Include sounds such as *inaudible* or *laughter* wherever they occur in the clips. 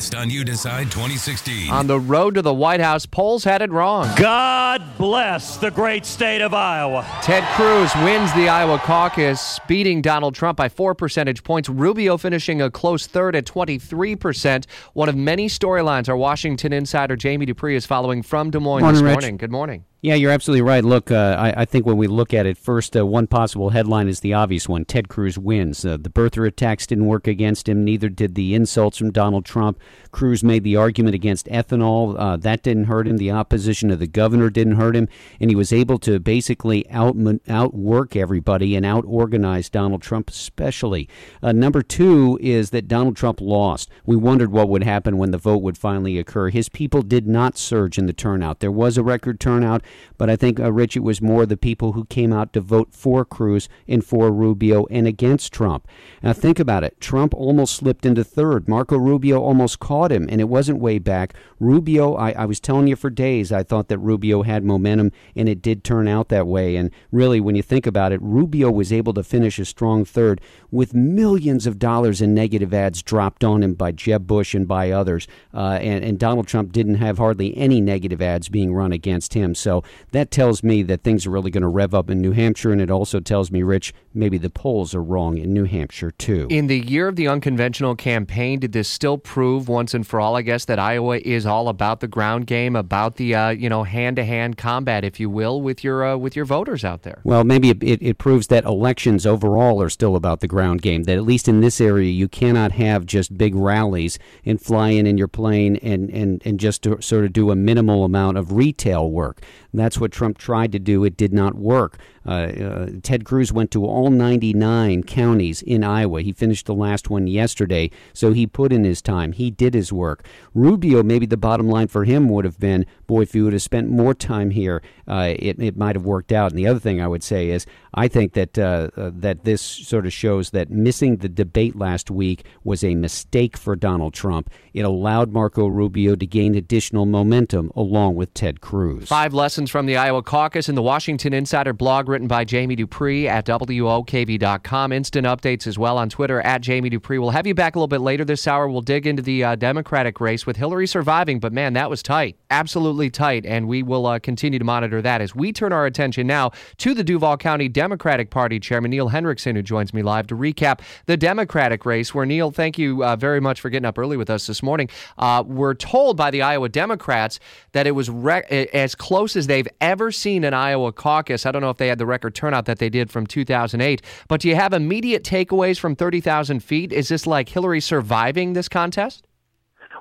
latest on You Decide 2016. On the road to the White House, polls had it wrong. God bless the great state of Iowa. Ted Cruz wins the Iowa caucus, beating Donald Trump by four percentage points. Rubio finishing a close third at 23%. One of many storylines our Washington insider Jamie Dupree is following from Des Moines Morning, this Rich. morning. Good morning. Yeah, you're absolutely right. Look, uh, I, I think when we look at it first, uh, one possible headline is the obvious one Ted Cruz wins. Uh, the birther attacks didn't work against him, neither did the insults from Donald Trump. Cruz made the argument against ethanol. Uh, that didn't hurt him. The opposition of the governor didn't hurt him. And he was able to basically out, outwork everybody and out organize Donald Trump, especially. Uh, number two is that Donald Trump lost. We wondered what would happen when the vote would finally occur. His people did not surge in the turnout. There was a record turnout. But I think, uh, Rich, it was more the people who came out to vote for Cruz and for Rubio and against Trump. Now, think about it. Trump almost slipped into third. Marco Rubio almost caught him, and it wasn't way back. Rubio, I, I was telling you for days, I thought that Rubio had momentum, and it did turn out that way. And really, when you think about it, Rubio was able to finish a strong third with millions of dollars in negative ads dropped on him by Jeb Bush and by others. Uh, and, and Donald Trump didn't have hardly any negative ads being run against him. So that tells me that things are really going to rev up in New Hampshire, and it also tells me, Rich, maybe the polls are wrong in New Hampshire too. In the year of the unconventional campaign, did this still prove once and for all, I guess, that Iowa is all about the ground game, about the uh, you know hand to hand combat, if you will, with your uh, with your voters out there? Well, maybe it, it, it proves that elections overall are still about the ground game. That at least in this area, you cannot have just big rallies and fly in in your plane and and and just sort of do a minimal amount of retail work. That's what Trump tried to do. It did not work. Uh, uh, Ted Cruz went to all 99 counties in Iowa. He finished the last one yesterday, so he put in his time. He did his work. Rubio, maybe the bottom line for him would have been, boy, if he would have spent more time here, uh, it, it might have worked out. And the other thing I would say is, I think that that this sort of shows that missing the debate last week was a mistake for Donald Trump. It allowed Marco Rubio to gain additional momentum along with Ted Cruz. Five lessons from the Iowa caucus in the Washington Insider blog written by Jamie Dupree at WOKV.com. Instant updates as well on Twitter at Jamie Dupree. We'll have you back a little bit later this hour. We'll dig into the uh, Democratic race with Hillary surviving, but man, that was tight. Absolutely tight. And we will uh, continue to monitor that as we turn our attention now to the Duval County Democratic Party Chairman Neil Hendrickson, who joins me live to recap the Democratic race. Where, Neil, thank you uh, very much for getting up early with us this morning. Uh, we're told by the Iowa Democrats that it was re- as close as they've ever seen an Iowa caucus. I don't know if they had the record turnout that they did from 2008, but do you have immediate takeaways from 30,000 feet? Is this like Hillary surviving this contest?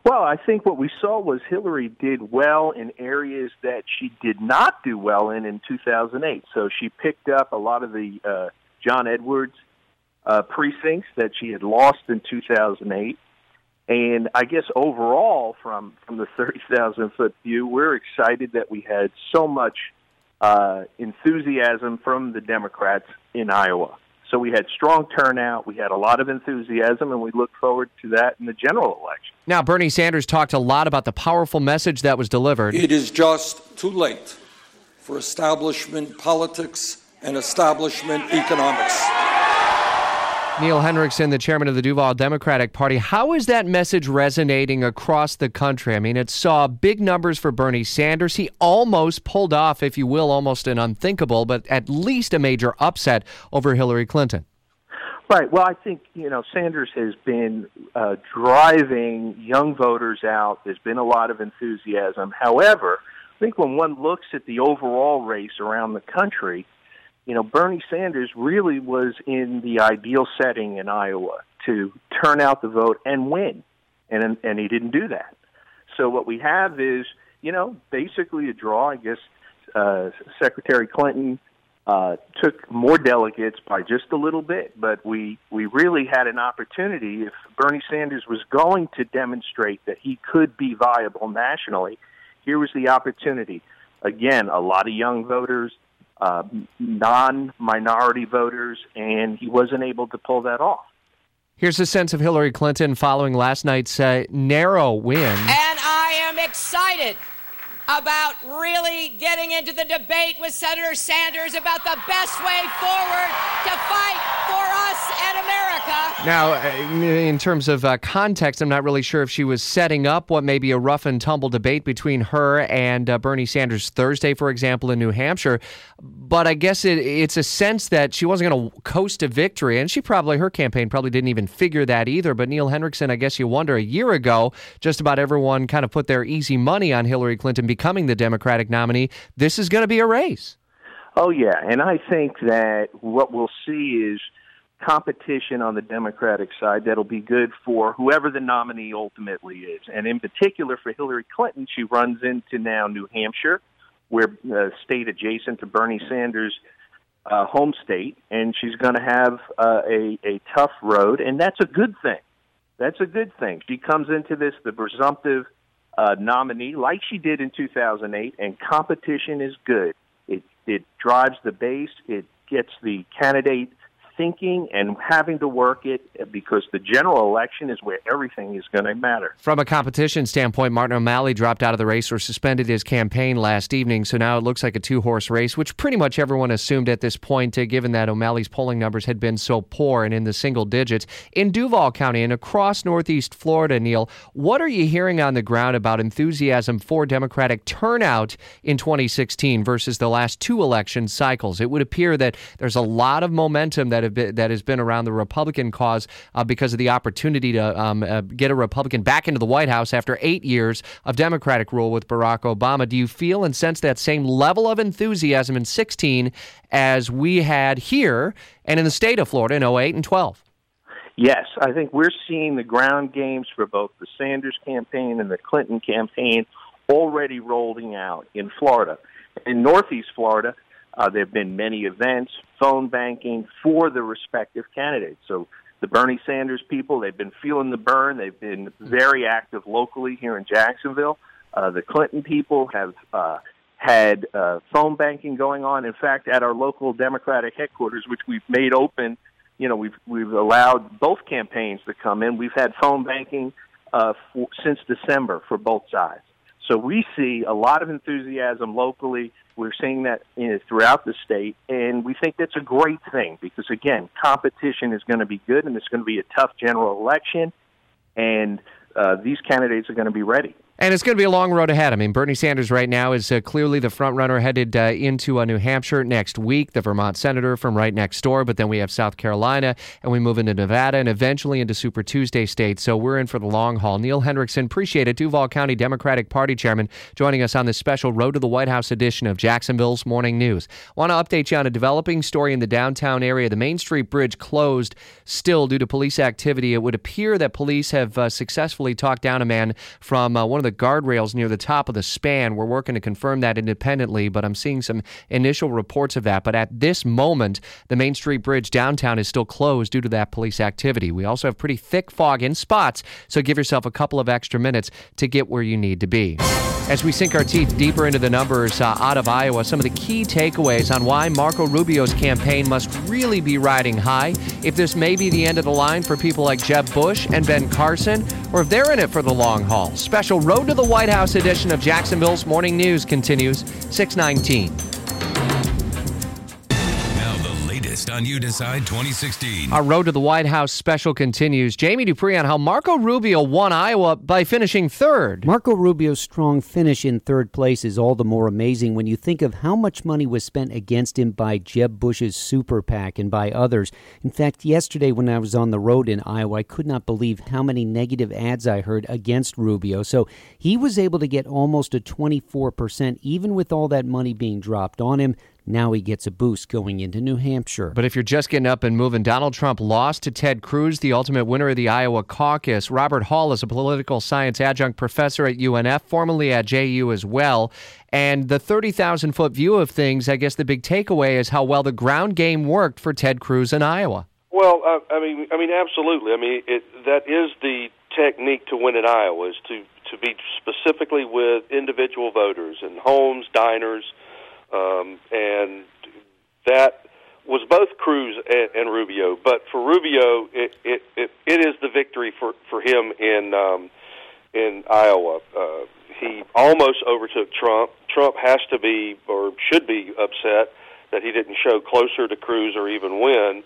Well, I think what we saw was Hillary did well in areas that she did not do well in in 2008. So she picked up a lot of the uh, John Edwards uh, precincts that she had lost in 2008. And I guess overall, from from the 30,000 foot view, we're excited that we had so much uh, enthusiasm from the Democrats in Iowa. So we had strong turnout, we had a lot of enthusiasm, and we look forward to that in the general election. Now, Bernie Sanders talked a lot about the powerful message that was delivered. It is just too late for establishment politics and establishment economics. Neil Hendrickson, the chairman of the Duval Democratic Party. How is that message resonating across the country? I mean, it saw big numbers for Bernie Sanders. He almost pulled off, if you will, almost an unthinkable, but at least a major upset over Hillary Clinton. Right. Well, I think you know Sanders has been uh, driving young voters out. There's been a lot of enthusiasm. However, I think when one looks at the overall race around the country, you know Bernie Sanders really was in the ideal setting in Iowa to turn out the vote and win, and and he didn't do that. So what we have is you know basically a draw. I guess uh, Secretary Clinton uh, took more delegates by just a little bit, but we we really had an opportunity if Bernie Sanders was going to demonstrate that he could be viable nationally. Here was the opportunity. Again, a lot of young voters, uh, non-minority voters, and he wasn't able to pull that off. Here's a sense of Hillary Clinton following last night's uh, narrow win. And I am excited. About really getting into the debate with Senator Sanders about the best way forward to fight for us and America. Now, uh, in terms of uh, context, I'm not really sure if she was setting up what may be a rough and tumble debate between her and uh, Bernie Sanders Thursday, for example, in New Hampshire. But I guess it, it's a sense that she wasn't going to coast to victory, and she probably, her campaign probably didn't even figure that either. But Neil Hendrickson, I guess you wonder, a year ago, just about everyone kind of put their easy money on Hillary Clinton becoming the Democratic nominee. This is going to be a race. Oh, yeah. And I think that what we'll see is competition on the Democratic side that'll be good for whoever the nominee ultimately is. And in particular for Hillary Clinton, she runs into now New Hampshire, where uh, state adjacent to Bernie Sanders' uh, home state, and she's going to have uh, a a tough road, and that's a good thing. That's a good thing. She comes into this the presumptive uh, nominee, like she did in 2008, and competition is good. It it drives the base. It gets the candidate thinking and having to work it because the general election is where everything is going to matter. From a competition standpoint, Martin O'Malley dropped out of the race or suspended his campaign last evening, so now it looks like a two horse race, which pretty much everyone assumed at this point, uh, given that O'Malley's polling numbers had been so poor and in the single digits. In Duval County and across Northeast Florida, Neil, what are you hearing on the ground about enthusiasm for Democratic turnout in 2016 versus the last two election cycles? It would appear that there's a lot of momentum that have been, that has been around the Republican cause uh, because of the opportunity to um, uh, get a Republican back into the White House after eight years of Democratic rule with Barack Obama. Do you feel and sense that same level of enthusiasm in 16 as we had here and in the state of Florida in 08 and 12? Yes, I think we're seeing the ground games for both the Sanders campaign and the Clinton campaign already rolling out in Florida. In Northeast Florida, uh, there have been many events, phone banking for the respective candidates. So the Bernie Sanders people, they've been feeling the burn. They've been very active locally here in Jacksonville. Uh, the Clinton people have uh, had uh, phone banking going on. In fact, at our local Democratic headquarters, which we've made open, you know, we've we've allowed both campaigns to come in. We've had phone banking uh, for, since December for both sides. So we see a lot of enthusiasm locally. We're seeing that know, throughout the state, and we think that's a great thing because again, competition is going to be good, and it's going to be a tough general election, and uh, these candidates are going to be ready. And it's going to be a long road ahead. I mean, Bernie Sanders right now is uh, clearly the front runner headed uh, into uh, New Hampshire next week, the Vermont senator from right next door. But then we have South Carolina, and we move into Nevada, and eventually into Super Tuesday state. So we're in for the long haul. Neil Hendrickson, appreciate it. Duval County Democratic Party chairman, joining us on this special Road to the White House edition of Jacksonville's Morning News. Want to update you on a developing story in the downtown area. The Main Street Bridge closed still due to police activity. It would appear that police have uh, successfully talked down a man from uh, one of the the guardrails near the top of the span. We're working to confirm that independently, but I'm seeing some initial reports of that. But at this moment, the Main Street Bridge downtown is still closed due to that police activity. We also have pretty thick fog in spots, so give yourself a couple of extra minutes to get where you need to be. As we sink our teeth deeper into the numbers uh, out of Iowa, some of the key takeaways on why Marco Rubio's campaign must really be riding high, if this may be the end of the line for people like Jeb Bush and Ben Carson, or if they're in it for the long haul. Special Road to the White House edition of Jacksonville's Morning News continues 619 on You Decide 2016. Our Road to the White House special continues. Jamie Dupree on how Marco Rubio won Iowa by finishing third. Marco Rubio's strong finish in third place is all the more amazing when you think of how much money was spent against him by Jeb Bush's super PAC and by others. In fact, yesterday when I was on the road in Iowa, I could not believe how many negative ads I heard against Rubio. So he was able to get almost a 24%, even with all that money being dropped on him. Now he gets a boost going into New Hampshire. But if you're just getting up and moving, Donald Trump lost to Ted Cruz, the ultimate winner of the Iowa caucus. Robert Hall is a political science adjunct professor at UNF, formerly at JU as well. And the 30,000 foot view of things, I guess the big takeaway is how well the ground game worked for Ted Cruz in Iowa. Well, uh, I mean, I mean, absolutely. I mean, it, that is the technique to win in Iowa is to to be specifically with individual voters and homes, diners, um, and that was both Cruz and, and Rubio. But for Rubio, it, it it it is the victory for for him in um, in Iowa. Uh, he almost overtook Trump. Trump has to be or should be upset that he didn't show closer to Cruz or even win.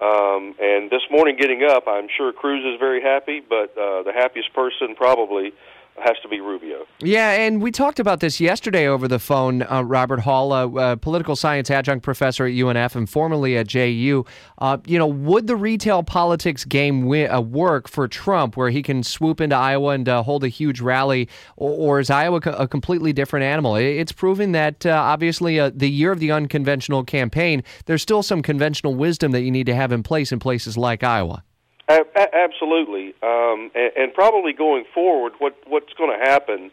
Um, and this morning, getting up, I'm sure Cruz is very happy, but uh, the happiest person probably has to be Rubio. Yeah, and we talked about this yesterday over the phone. Uh, Robert Hall, a uh, political science adjunct professor at UNF and formerly at JU. Uh, you know, would the retail politics game uh, work for Trump, where he can swoop into Iowa and uh, hold a huge rally, or, or is Iowa a completely different animal? It's proven that uh, obviously the year of the unconventional campaign, there's still some conventional wisdom that you need to have in place in places like Iowa. A- absolutely, um, and, and probably going forward, what what's going to happen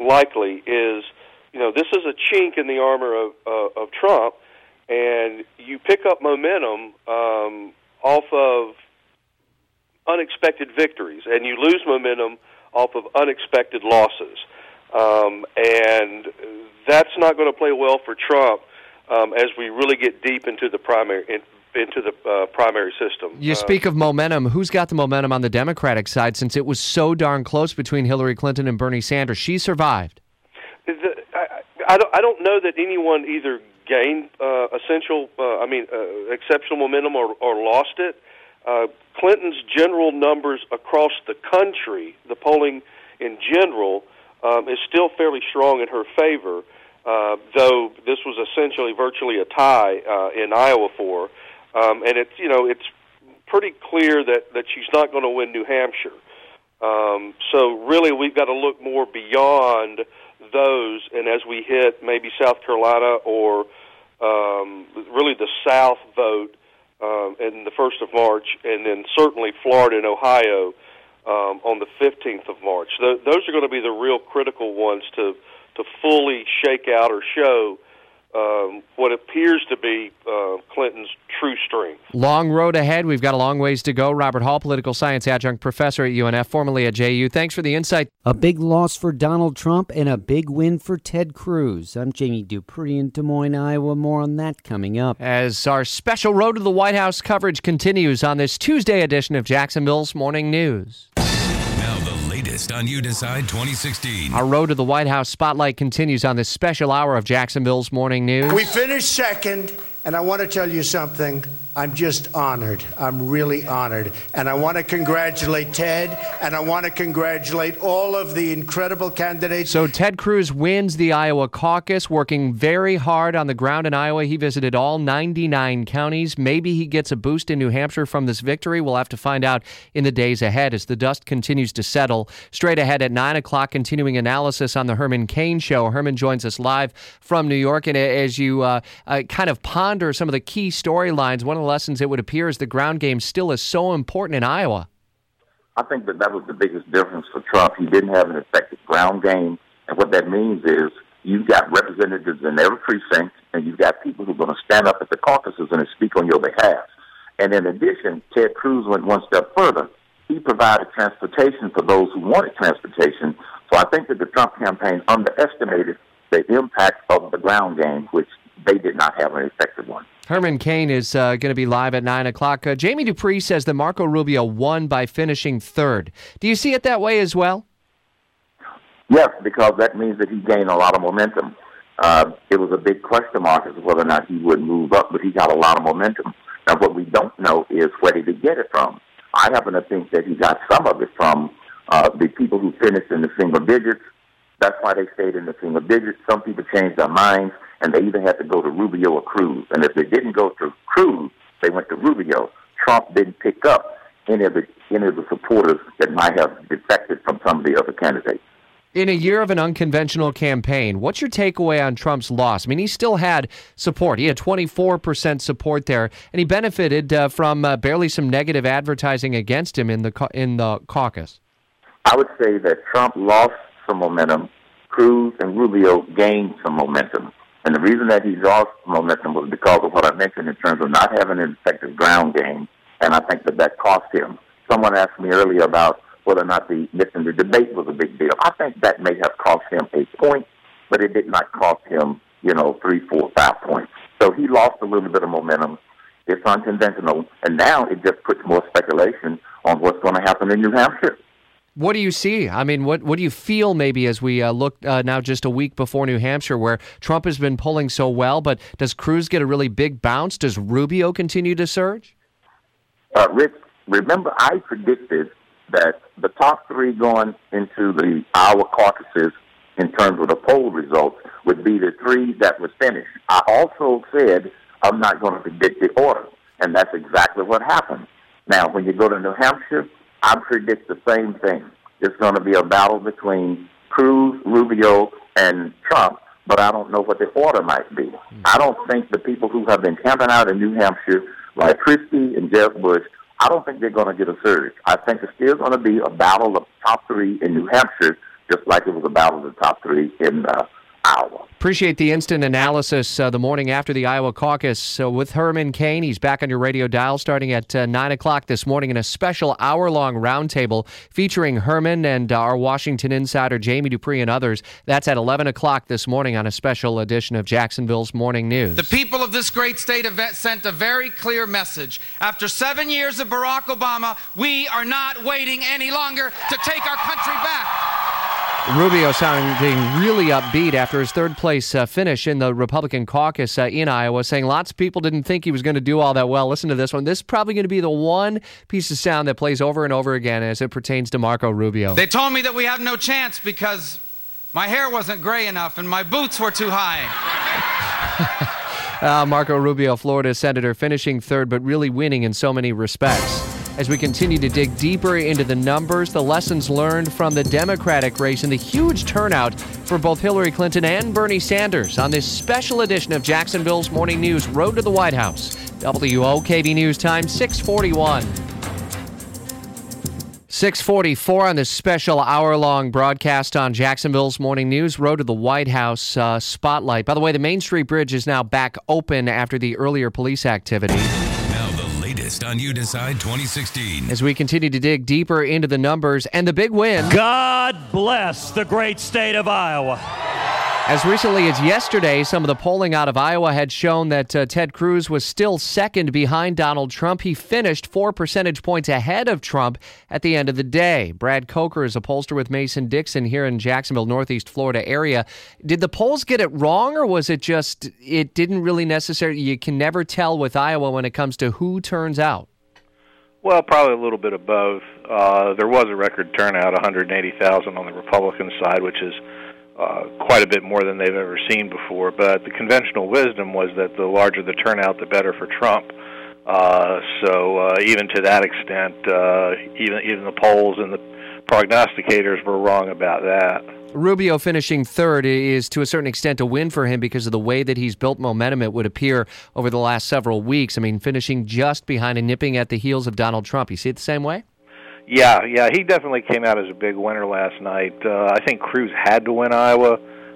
likely is, you know, this is a chink in the armor of uh, of Trump, and you pick up momentum um, off of unexpected victories, and you lose momentum off of unexpected losses, um, and that's not going to play well for Trump um, as we really get deep into the primary into the uh, primary system. You uh, speak of momentum. Who's got the momentum on the Democratic side since it was so darn close between Hillary Clinton and Bernie Sanders? She survived. The, I, I, don't, I don't know that anyone either gained uh, essential, uh, I mean, exceptional momentum or, or lost it. Clinton's general numbers across the country, the polling in general, um, is still fairly strong in her favor. Uh, though this was essentially virtually a tie uh, in Iowa for um, and it's you know it's pretty clear that that she's not going to win New Hampshire. Um, so really, we've got to look more beyond those, and as we hit maybe South Carolina or um, really the South vote um, in the first of March, and then certainly Florida and Ohio um, on the fifteenth of March. Th- those are going to be the real critical ones to to fully shake out or show um, what appears to be uh, Clinton's true strength. Long road ahead. We've got a long ways to go. Robert Hall, political science adjunct professor at UNF, formerly at JU. Thanks for the insight. A big loss for Donald Trump and a big win for Ted Cruz. I'm Jamie Dupree in Des Moines, Iowa. More on that coming up. As our special Road to the White House coverage continues on this Tuesday edition of Jacksonville's Morning News latest on You Decide 2016. Our road to the White House spotlight continues on this special hour of Jacksonville's Morning News. We finished second, and I want to tell you something. I'm just honored. I'm really honored. And I want to congratulate Ted, and I want to congratulate all of the incredible candidates. So, Ted Cruz wins the Iowa caucus, working very hard on the ground in Iowa. He visited all 99 counties. Maybe he gets a boost in New Hampshire from this victory. We'll have to find out in the days ahead as the dust continues to settle. Straight ahead at 9 o'clock, continuing analysis on the Herman Cain Show. Herman joins us live from New York. And as you uh, uh, kind of ponder some of the key storylines, one of lessons it would appear is the ground game still is so important in Iowa. I think that that was the biggest difference for Trump. He didn't have an effective ground game, and what that means is you've got representatives in every precinct, and you've got people who are going to stand up at the caucuses and speak on your behalf. And in addition, Ted Cruz went one step further. He provided transportation for those who wanted transportation. So I think that the Trump campaign underestimated the impact of the ground game, which they did not have an effective one. Herman Cain is uh, going to be live at 9 o'clock. Uh, Jamie Dupree says that Marco Rubio won by finishing third. Do you see it that way as well? Yes, because that means that he gained a lot of momentum. Uh, it was a big question mark as to whether or not he would move up, but he got a lot of momentum. Now, what we don't know is where did he get it from? I happen to think that he got some of it from uh, the people who finished in the single digits. That's why they stayed in the single digits. Some people changed their minds and they either had to go to Rubio or Cruz. And if they didn't go to Cruz, they went to Rubio. Trump didn't pick up any of the any of the supporters that might have defected from some of the other candidates. In a year of an unconventional campaign, what's your takeaway on Trump's loss? I mean, he still had support. He had 24% support there, and he benefited uh, from uh, barely some negative advertising against him in the in the caucus. I would say that Trump lost some momentum. Cruz and Rubio gained some momentum. And the reason that he lost momentum was because of what I mentioned in terms of not having an effective ground game, and I think that that cost him. Someone asked me earlier about whether or not the missing the debate was a big deal. I think that may have cost him a point, but it did not cost him, you know, three, four, five points. So he lost a little bit of momentum. It's unconventional, and now it just puts more speculation on what's going to happen in New Hampshire. What do you see? I mean, what what do you feel maybe as we uh, look uh, now just a week before New Hampshire, where Trump has been pulling so well, but does Cruz get a really big bounce? Does Rubio continue to surge? Uh, Rich, remember I predicted that the top three going into the Iowa caucuses in terms of the poll results would be the three that was finished. I also said I'm not going to predict the order, and that's exactly what happened. Now, when you go to New Hampshire, I predict the same thing. It's going to be a battle between Cruz, Rubio, and Trump, but I don't know what the order might be. I don't think the people who have been camping out in New Hampshire, like Christie and Jeb Bush, I don't think they're going to get a surge. I think it's still going to be a battle of top three in New Hampshire, just like it was a battle of the top three in uh, Appreciate the instant analysis uh, the morning after the Iowa caucus so with Herman Cain. He's back on your radio dial starting at uh, 9 o'clock this morning in a special hour long roundtable featuring Herman and uh, our Washington insider Jamie Dupree and others. That's at 11 o'clock this morning on a special edition of Jacksonville's Morning News. The people of this great state have sent a very clear message. After seven years of Barack Obama, we are not waiting any longer to take our country back. Rubio sounding really upbeat after his third place uh, finish in the Republican caucus uh, in Iowa, saying lots of people didn't think he was going to do all that well. Listen to this one. This is probably going to be the one piece of sound that plays over and over again as it pertains to Marco Rubio. They told me that we have no chance because my hair wasn't gray enough and my boots were too high. *laughs* uh, Marco Rubio, Florida senator, finishing third, but really winning in so many respects as we continue to dig deeper into the numbers, the lessons learned from the Democratic race, and the huge turnout for both Hillary Clinton and Bernie Sanders on this special edition of Jacksonville's Morning News Road to the White House. WOKV News Time 641. 644 on this special hour long broadcast on Jacksonville's Morning News, Road to the White House uh, Spotlight. By the way, the Main Street Bridge is now back open after the earlier police activity latest on You Decide 2016. As we continue to dig deeper into the numbers and the big win. God bless the great state of Iowa. As recently as yesterday, some of the polling out of Iowa had shown that uh, Ted Cruz was still second behind Donald Trump. He finished four percentage points ahead of Trump at the end of the day. Brad Coker is a pollster with Mason Dixon here in Jacksonville, Northeast Florida area. Did the polls get it wrong, or was it just it didn't really necessarily? You can never tell with Iowa when it comes to who turns out. Well, probably a little bit of both. Uh, there was a record turnout, 180,000 on the Republican side, which is uh, quite a bit more than they've ever seen before. But the conventional wisdom was that the larger the turnout, the better for Trump. Uh, so uh, even to that extent, uh, even even the polls and the prognosticators were wrong about that. Rubio finishing third is to a certain extent a win for him because of the way that he's built momentum, it would appear, over the last several weeks. I mean, finishing just behind and nipping at the heels of Donald Trump. You see it the same way? Yeah, yeah, he definitely came out as a big winner last night. Uh, I think Cruz had to win Iowa.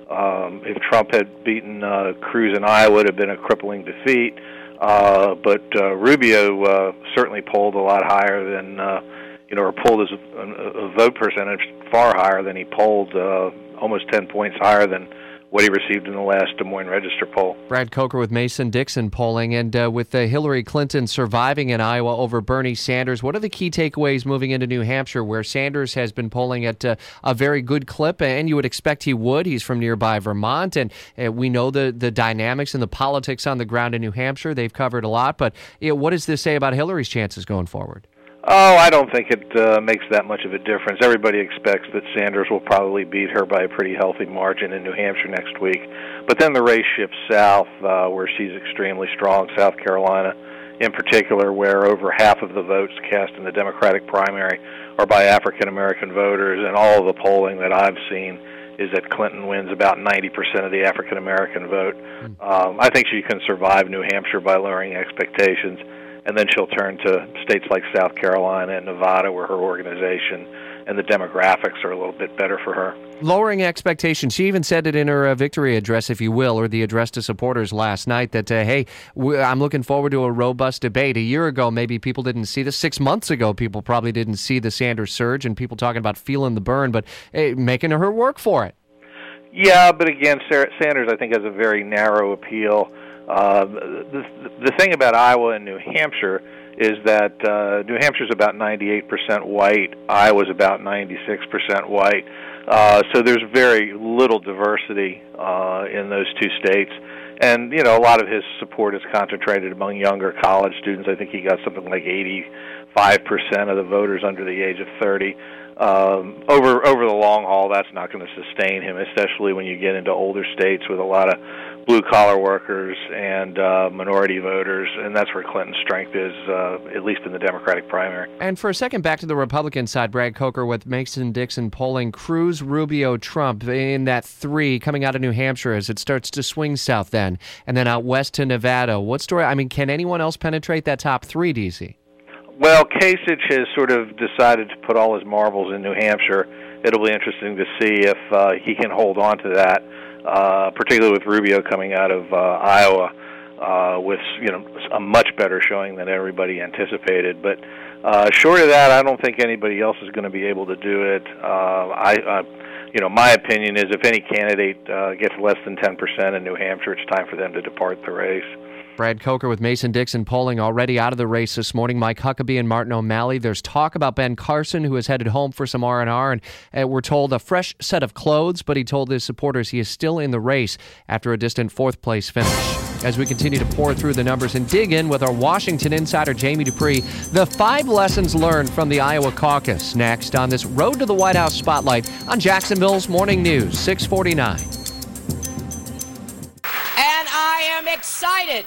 Um, if Trump had beaten uh, Cruz in Iowa, it would have been a crippling defeat. Uh, but uh, Rubio uh, certainly polled a lot higher than, uh, you know, or pulled his a, a vote percentage far higher than he polled, uh, almost 10 points higher than what he received in the last Des Moines Register poll. Brad Coker with Mason Dixon polling, and uh, with uh, Hillary Clinton surviving in Iowa over Bernie Sanders, what are the key takeaways moving into New Hampshire, where Sanders has been polling at uh, a very good clip, and you would expect he would? He's from nearby Vermont, and uh, we know the the dynamics and the politics on the ground in New Hampshire. They've covered a lot, but you know, what does this say about Hillary's chances going forward? Oh, I don't think it uh, makes that much of a difference. Everybody expects that Sanders will probably beat her by a pretty healthy margin in New Hampshire next week. But then the race shifts south, uh, where she's extremely strong, South Carolina in particular, where over half of the votes cast in the Democratic primary are by African American voters, and all of the polling that I've seen is that Clinton wins about 90% of the African American vote. Um, I think she can survive New Hampshire by lowering expectations and then she'll turn to states like South Carolina and Nevada, where her organization and the demographics are a little bit better for her. Lowering expectations. She even said it in her uh, victory address, if you will, or the address to supporters last night that, uh, hey, I'm looking forward to a robust debate. A year ago, maybe people didn't see this. Six months ago, people probably didn't see the Sanders surge and people talking about feeling the burn, but hey, making her work for it. Yeah, but again, Sarah Sanders, I think, has a very narrow appeal. Uh, the, the thing about Iowa and New Hampshire is that uh, New Hampshire's about 98% white, Iowa's about 96% white. Uh, so there's very little diversity uh, in those two states. And, you know, a lot of his support is concentrated among younger college students. I think he got something like 85% of the voters under the age of 30 um, over over the long haul, that's not going to sustain him, especially when you get into older states with a lot of blue collar workers and uh, minority voters, and that's where Clinton's strength is, uh, at least in the Democratic primary. And for a second, back to the Republican side, Brad Coker with Mason Dixon polling Cruz, Rubio, Trump in that three coming out of New Hampshire as it starts to swing south then, and then out west to Nevada. What story? I mean, can anyone else penetrate that top three, DC? Well, Kasich has sort of decided to put all his marbles in New Hampshire. It'll be interesting to see if uh, he can hold on to that, uh, particularly with Rubio coming out of uh, Iowa uh, with you know a much better showing than everybody anticipated. But uh, short of that, I don't think anybody else is going to be able to do it. Uh, I. Uh, you know, my opinion is if any candidate uh, gets less than 10% in New Hampshire, it's time for them to depart the race. Brad Coker with Mason Dixon polling already out of the race this morning. Mike Huckabee and Martin O'Malley. There's talk about Ben Carson, who is headed home for some R and and uh, we're told a fresh set of clothes. But he told his supporters he is still in the race after a distant fourth place finish. As we continue to pour through the numbers and dig in with our Washington insider Jamie Dupree, the five lessons learned from the Iowa caucus. Next on this Road to the White House spotlight on Jacksonville's Morning News, 649. And I am excited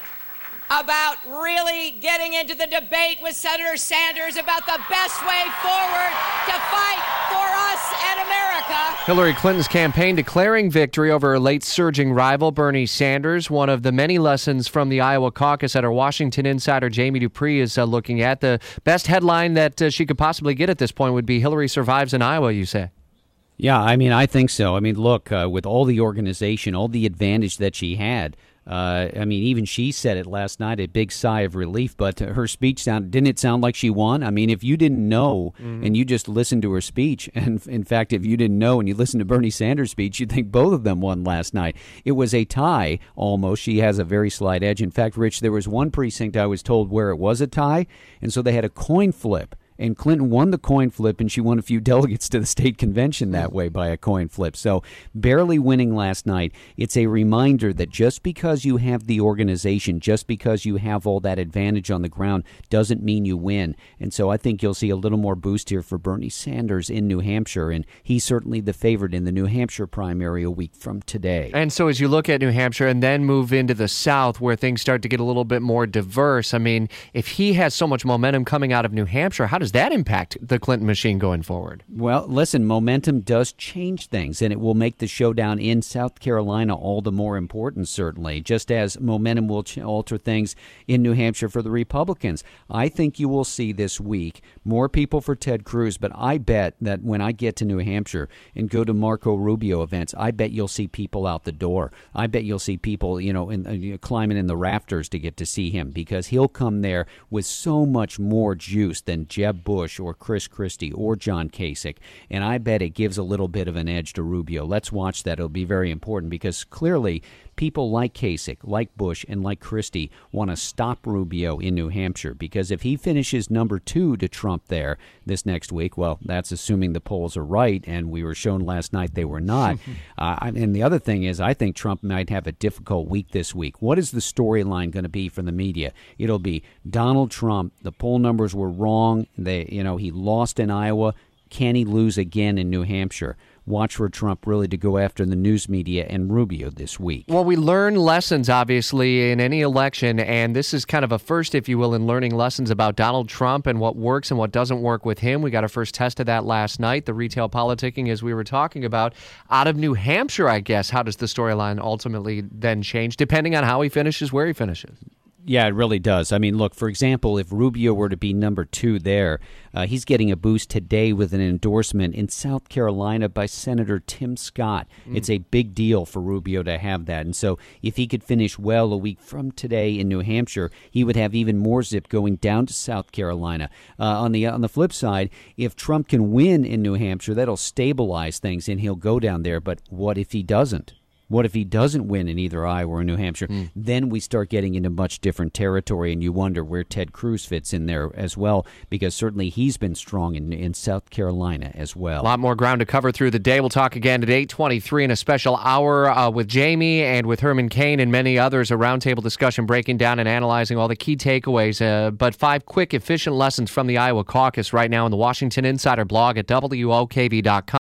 about really getting into the debate with Senator Sanders about the best way forward to fight for us and America. Hillary Clinton's campaign declaring victory over her late surging rival, Bernie Sanders. One of the many lessons from the Iowa caucus that our Washington insider, Jamie Dupree, is uh, looking at. The best headline that uh, she could possibly get at this point would be Hillary survives in Iowa, you say. Yeah, I mean, I think so. I mean, look, uh, with all the organization, all the advantage that she had, uh, I mean, even she said it last night, a big sigh of relief. But her speech sound didn't it sound like she won? I mean, if you didn't know mm-hmm. and you just listened to her speech, *laughs* and in fact, if you didn't know and you listened to Bernie Sanders' speech, you'd think both of them won last night. It was a tie almost. She has a very slight edge. In fact, Rich, there was one precinct I was told where it was a tie, and so they had a coin flip and Clinton won the coin flip, and she won a few *laughs* delegates to the state convention that hmm. way by a coin flip. So, barely winning last night. It's a reminder that just because you have the organization, just because you have all that advantage on the ground, doesn't mean you win. And so, I think you'll see a little more boost here for Bernie Sanders in New Hampshire, and he's certainly the favorite in the New Hampshire primary a week from today. And so, as you look at New Hampshire and then move into the South, where things start to get a little bit more diverse, I mean, if he has so much momentum coming out of New Hampshire, how does that impact the Clinton machine going forward? Well, listen, momentum does change things, and it will make the showdown in South Carolina all the more important, certainly, just as momentum will alter things in New Hampshire for the Republicans. I think you will see this week more people for Ted Cruz, but I bet that when I get to New Hampshire and go to Marco Rubio events, I bet you'll see people out the door. I bet you'll see people, you know, in, uh, climbing in the rafters to get to see him because he'll come there with so much more juice than Jeb Bush or Chris Christie or John Kasich, and I bet it gives a little bit of an edge to Rubio. Let's watch that. It'll be very important because clearly people like Kasich, like Bush, and like Christie want to stop Rubio in New Hampshire because if he finishes number two to Trump there this next week, well, that's assuming the polls are right, and we were shown last night they were not. *laughs* uh, and the other thing is, I think Trump might have a difficult week this week. What is the storyline going to be from the media? It'll be Donald Trump. The poll numbers were wrong. They, you know, he lost in Iowa. Can he lose again in New Hampshire? watch for Trump really to go after the news media and Rubio this week. Well, we learn lessons, obviously, in any election, and this is kind of a first, if you will, in learning lessons about Donald Trump and what works and what doesn't work with him. We got our first test of that last night, the retail politicking, as we were talking about. Out of New Hampshire, I guess, how does the storyline ultimately then change, depending on how he finishes, where he finishes? Yeah, it really does. I mean, look, for example, if Rubio were to be number two there, uh, he's getting a boost today with an endorsement in South Carolina by Senator Tim Scott. Mm. It's a big deal for Rubio to have that. And so if he could finish well a week from today in New Hampshire, he would have even more zip going down to South Carolina. Uh, on the on the flip side, if Trump can win in New Hampshire, that'll stabilize things and he'll go down there. But what if he doesn't? What if he doesn't win in either Iowa or New Hampshire? Mm. Then we start getting into much different territory, and you wonder where Ted Cruz fits in there as well, because certainly he's been strong in, in South Carolina as well. A lot more ground to cover through the day. We'll talk again at 823 in a special hour uh, with Jamie and with Herman Cain and many others, a roundtable discussion breaking down and analyzing all the key takeaways. Uh, but five quick, efficient lessons from the Iowa caucus right now in the Washington Insider blog at WOKV.com.